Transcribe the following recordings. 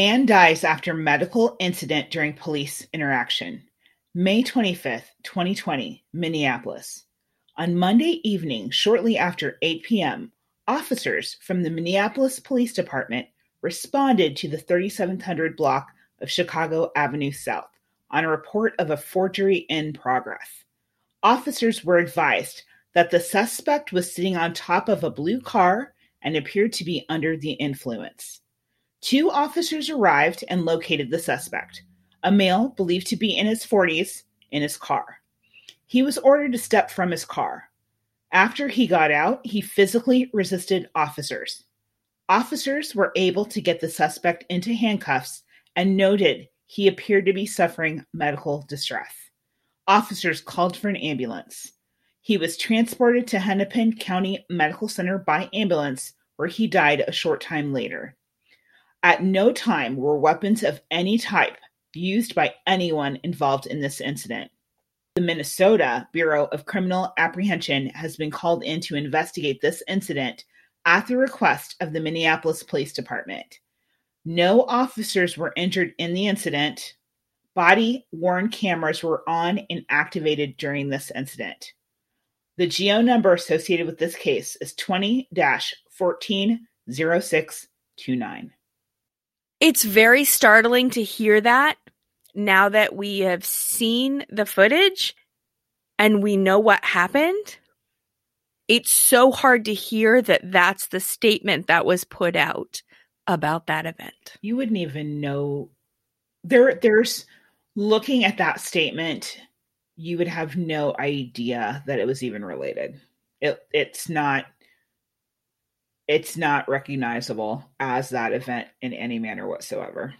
Man dies after medical incident during police interaction. May 25th, 2020, Minneapolis. On Monday evening, shortly after 8 p.m., officers from the Minneapolis Police Department responded to the 3700 block of Chicago Avenue South on a report of a forgery in progress. Officers were advised that the suspect was sitting on top of a blue car and appeared to be under the influence. Two officers arrived and located the suspect, a male believed to be in his 40s, in his car. He was ordered to step from his car. After he got out, he physically resisted officers. Officers were able to get the suspect into handcuffs and noted he appeared to be suffering medical distress. Officers called for an ambulance. He was transported to Hennepin County Medical Center by ambulance, where he died a short time later. At no time were weapons of any type used by anyone involved in this incident. The Minnesota Bureau of Criminal Apprehension has been called in to investigate this incident at the request of the Minneapolis Police Department. No officers were injured in the incident. Body worn cameras were on and activated during this incident. The GO number associated with this case is 20 140629. It's very startling to hear that now that we have seen the footage and we know what happened. It's so hard to hear that that's the statement that was put out about that event. You wouldn't even know there there's looking at that statement you would have no idea that it was even related. It it's not it's not recognizable as that event in any manner whatsoever.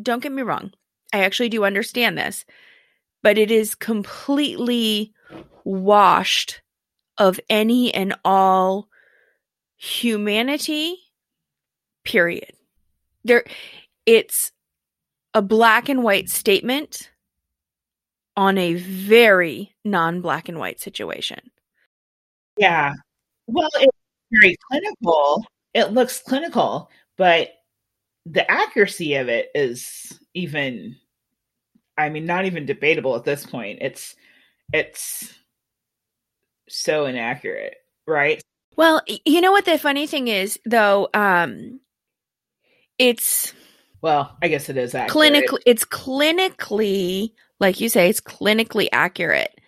Don't get me wrong. I actually do understand this, but it is completely washed of any and all humanity period. There it's a black and white statement on a very non-black and white situation. Yeah. Well, it very clinical. It looks clinical, but the accuracy of it is even I mean not even debatable at this point. It's it's so inaccurate, right? Well, you know what the funny thing is though, um it's well, I guess it is accurate. clinically it's clinically like you say it's clinically accurate.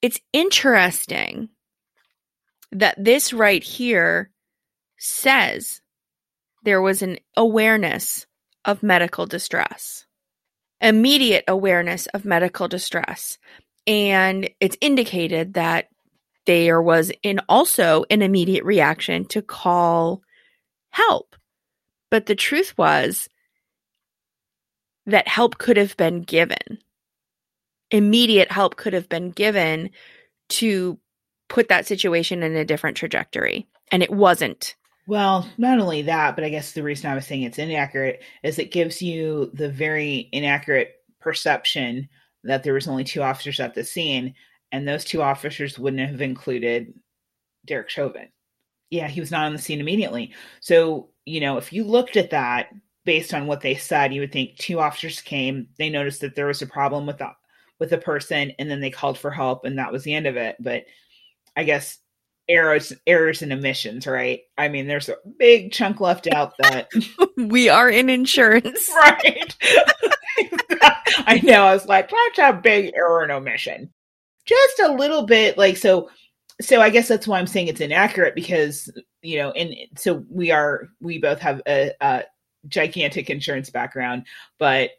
It's interesting that this right here says there was an awareness of medical distress, immediate awareness of medical distress. And it's indicated that there was in also an immediate reaction to call help. But the truth was that help could have been given. Immediate help could have been given to put that situation in a different trajectory. And it wasn't. Well, not only that, but I guess the reason I was saying it's inaccurate is it gives you the very inaccurate perception that there was only two officers at the scene, and those two officers wouldn't have included Derek Chauvin. Yeah, he was not on the scene immediately. So, you know, if you looked at that based on what they said, you would think two officers came, they noticed that there was a problem with the with a person, and then they called for help, and that was the end of it. But I guess errors errors and omissions, right? I mean, there's a big chunk left out that we are in insurance. right. I know. I was like, that's a big error and omission. Just a little bit like so so I guess that's why I'm saying it's inaccurate because you know, and so we are we both have a, a gigantic insurance background, but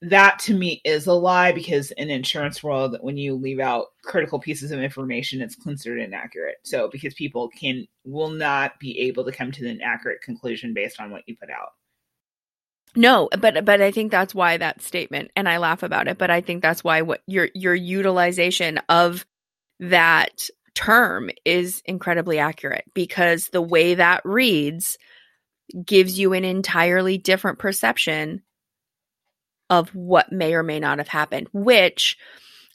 that to me is a lie because in insurance world when you leave out critical pieces of information it's considered inaccurate. So because people can will not be able to come to an accurate conclusion based on what you put out. No but but i think that's why that statement and i laugh about it but i think that's why what your your utilization of that term is incredibly accurate because the way that reads gives you an entirely different perception of what may or may not have happened, which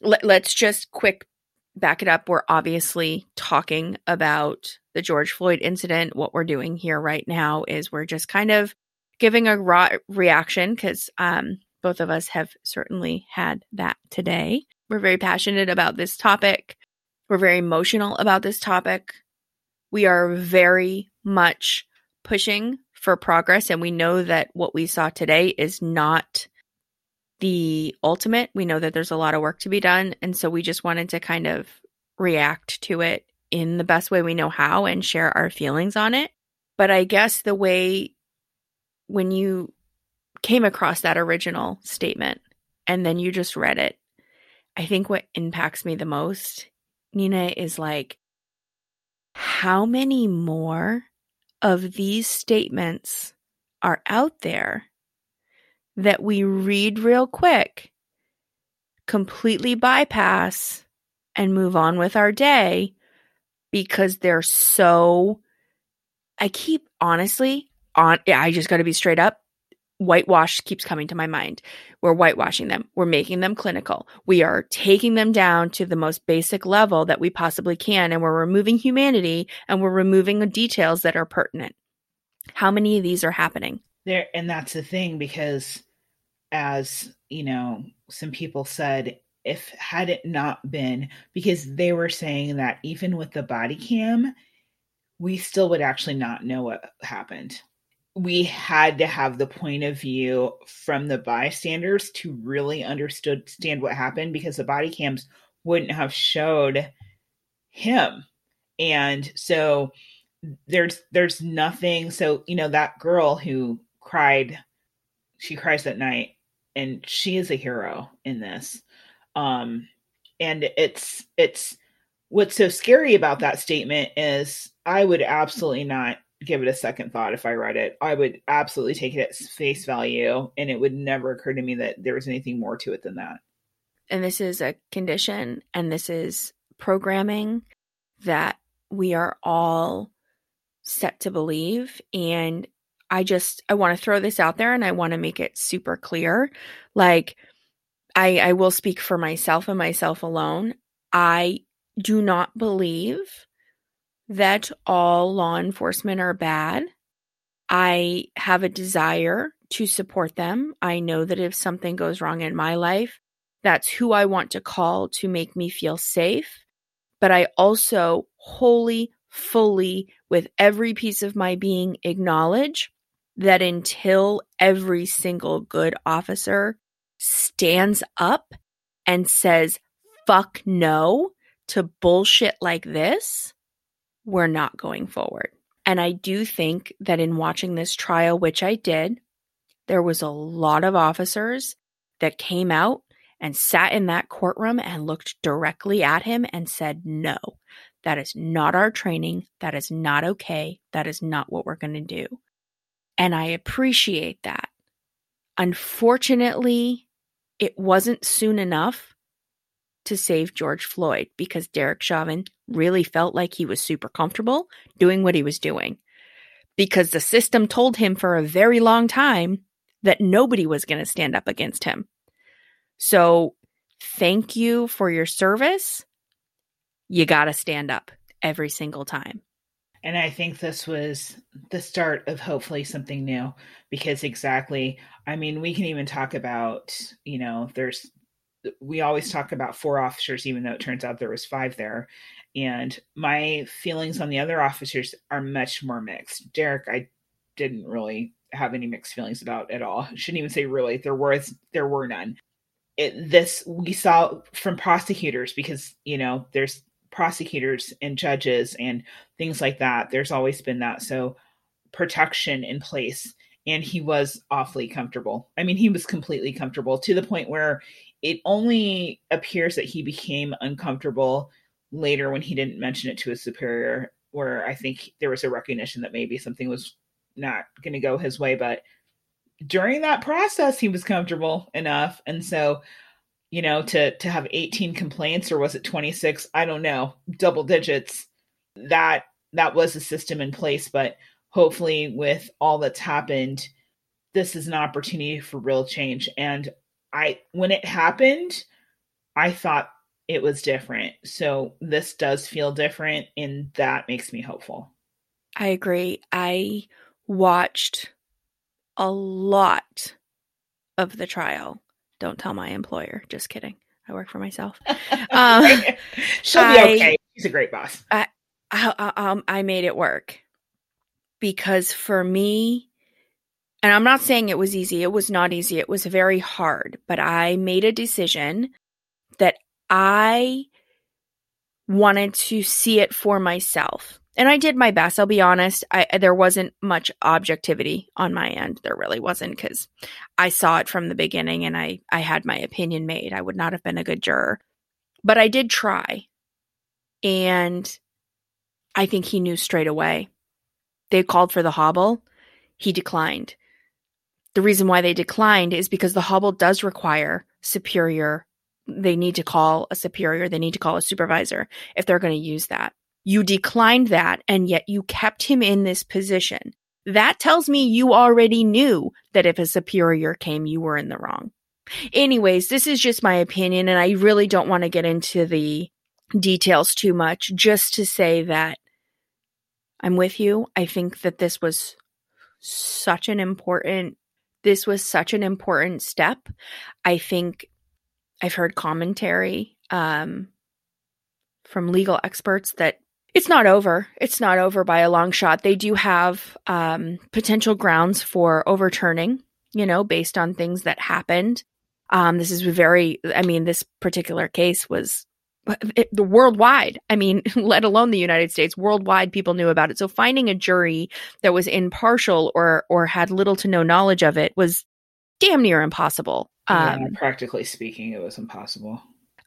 let, let's just quick back it up. We're obviously talking about the George Floyd incident. What we're doing here right now is we're just kind of giving a raw reaction because um, both of us have certainly had that today. We're very passionate about this topic. We're very emotional about this topic. We are very much pushing for progress, and we know that what we saw today is not the ultimate. We know that there's a lot of work to be done. And so we just wanted to kind of react to it in the best way we know how and share our feelings on it. But I guess the way when you came across that original statement and then you just read it, I think what impacts me the most, Nina, is like, how many more of these statements are out there that we read real quick, completely bypass, and move on with our day because they're so. I keep honestly on. I just got to be straight up. Whitewash keeps coming to my mind. We're whitewashing them. We're making them clinical. We are taking them down to the most basic level that we possibly can, and we're removing humanity and we're removing the details that are pertinent. How many of these are happening? There, and that's the thing because, as you know, some people said, if had it not been because they were saying that even with the body cam, we still would actually not know what happened. We had to have the point of view from the bystanders to really understand what happened because the body cams wouldn't have showed him. And so there's there's nothing so you know that girl who cried she cries at night and she is a hero in this. Um and it's it's what's so scary about that statement is i would absolutely not give it a second thought if i read it. I would absolutely take it at face value and it would never occur to me that there was anything more to it than that. And this is a condition and this is programming that we are all set to believe and I just I want to throw this out there and I want to make it super clear. Like I I will speak for myself and myself alone. I do not believe that all law enforcement are bad. I have a desire to support them. I know that if something goes wrong in my life, that's who I want to call to make me feel safe. But I also wholly fully, with every piece of my being, acknowledge that until every single good officer stands up and says, fuck no to bullshit like this, we're not going forward. And I do think that in watching this trial, which I did, there was a lot of officers that came out and sat in that courtroom and looked directly at him and said, no, that is not our training. That is not okay. That is not what we're going to do. And I appreciate that. Unfortunately, it wasn't soon enough to save George Floyd because Derek Chauvin really felt like he was super comfortable doing what he was doing. Because the system told him for a very long time that nobody was going to stand up against him. So, thank you for your service you got to stand up every single time. And I think this was the start of hopefully something new because exactly, I mean, we can even talk about, you know, there's, we always talk about four officers, even though it turns out there was five there. And my feelings on the other officers are much more mixed. Derek, I didn't really have any mixed feelings about at all. shouldn't even say really. There was there were none. It, this we saw from prosecutors because you know there's prosecutors and judges and things like that. There's always been that. So protection in place. And he was awfully comfortable. I mean, he was completely comfortable to the point where it only appears that he became uncomfortable later when he didn't mention it to his superior, where I think there was a recognition that maybe something was not going to go his way. But during that process, he was comfortable enough. And so you know, to to have 18 complaints or was it 26? I don't know, double digits. That that was a system in place, but hopefully with all that's happened, this is an opportunity for real change. And I when it happened, I thought it was different. So this does feel different and that makes me hopeful. I agree. I watched a lot of the trial. Don't tell my employer. Just kidding. I work for myself. Um, She'll be okay. She's a great boss. I, I, um, I made it work because for me, and I'm not saying it was easy, it was not easy, it was very hard, but I made a decision that I wanted to see it for myself. And I did my best. I'll be honest. I there wasn't much objectivity on my end. There really wasn't because I saw it from the beginning and I I had my opinion made. I would not have been a good juror. But I did try. And I think he knew straight away. They called for the hobble. He declined. The reason why they declined is because the hobble does require superior. They need to call a superior, they need to call a supervisor if they're going to use that. You declined that, and yet you kept him in this position. That tells me you already knew that if a superior came, you were in the wrong. Anyways, this is just my opinion, and I really don't want to get into the details too much, just to say that I'm with you. I think that this was such an important this was such an important step. I think I've heard commentary um, from legal experts that it's not over. It's not over by a long shot. They do have um, potential grounds for overturning, you know, based on things that happened. Um, this is very, I mean, this particular case was it, the worldwide. I mean, let alone the United States, worldwide people knew about it. So finding a jury that was impartial or or had little to no knowledge of it was damn near impossible. Yeah, Um, practically speaking, it was impossible.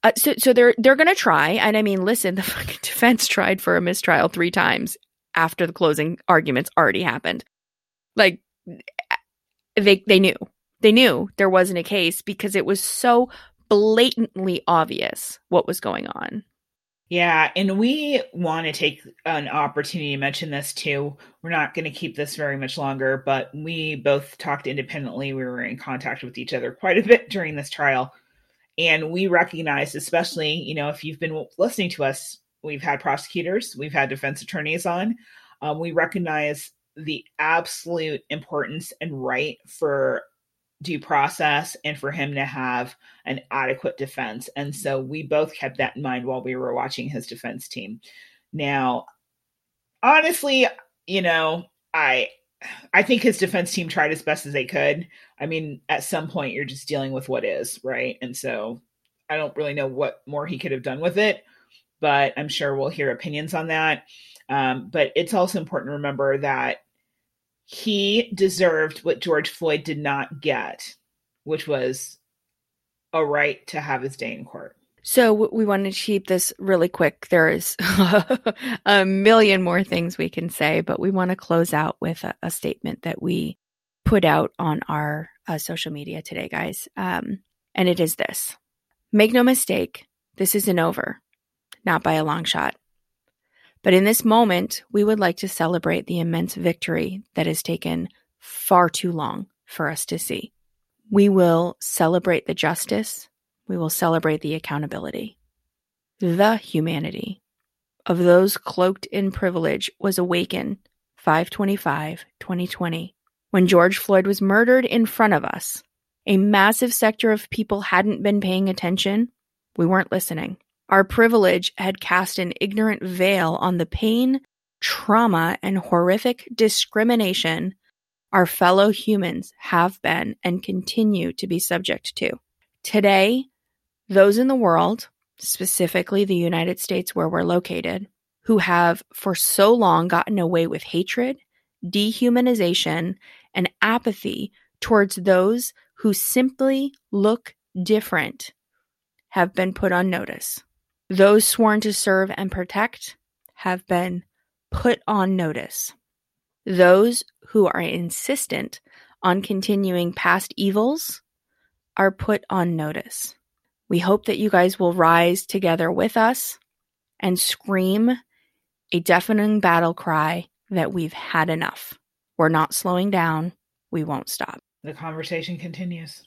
Uh, so so they're they're going to try, and I mean, listen, the fucking defense tried for a mistrial three times after the closing arguments already happened. Like they they knew they knew there wasn't a case because it was so blatantly obvious what was going on. Yeah, and we want to take an opportunity to mention this too. We're not going to keep this very much longer, but we both talked independently. We were in contact with each other quite a bit during this trial. And we recognize, especially, you know, if you've been listening to us, we've had prosecutors, we've had defense attorneys on. Um, we recognize the absolute importance and right for due process and for him to have an adequate defense. And so we both kept that in mind while we were watching his defense team. Now, honestly, you know, I I think his defense team tried as best as they could. I mean, at some point you're just dealing with what is, right? And so I don't really know what more he could have done with it, but I'm sure we'll hear opinions on that. Um, but it's also important to remember that he deserved what George Floyd did not get, which was a right to have his day in court. So we wanted to keep this really quick. There is a million more things we can say, but we want to close out with a, a statement that we put out on our uh, social media today, guys. Um, and it is this Make no mistake, this isn't over, not by a long shot. But in this moment, we would like to celebrate the immense victory that has taken far too long for us to see. We will celebrate the justice we will celebrate the accountability. The humanity of those cloaked in privilege was awakened 525 2020 when George Floyd was murdered in front of us. A massive sector of people hadn't been paying attention. We weren't listening. Our privilege had cast an ignorant veil on the pain, trauma, and horrific discrimination our fellow humans have been and continue to be subject to. Today, those in the world, specifically the United States where we're located, who have for so long gotten away with hatred, dehumanization, and apathy towards those who simply look different, have been put on notice. Those sworn to serve and protect have been put on notice. Those who are insistent on continuing past evils are put on notice. We hope that you guys will rise together with us and scream a deafening battle cry that we've had enough. We're not slowing down. We won't stop. The conversation continues.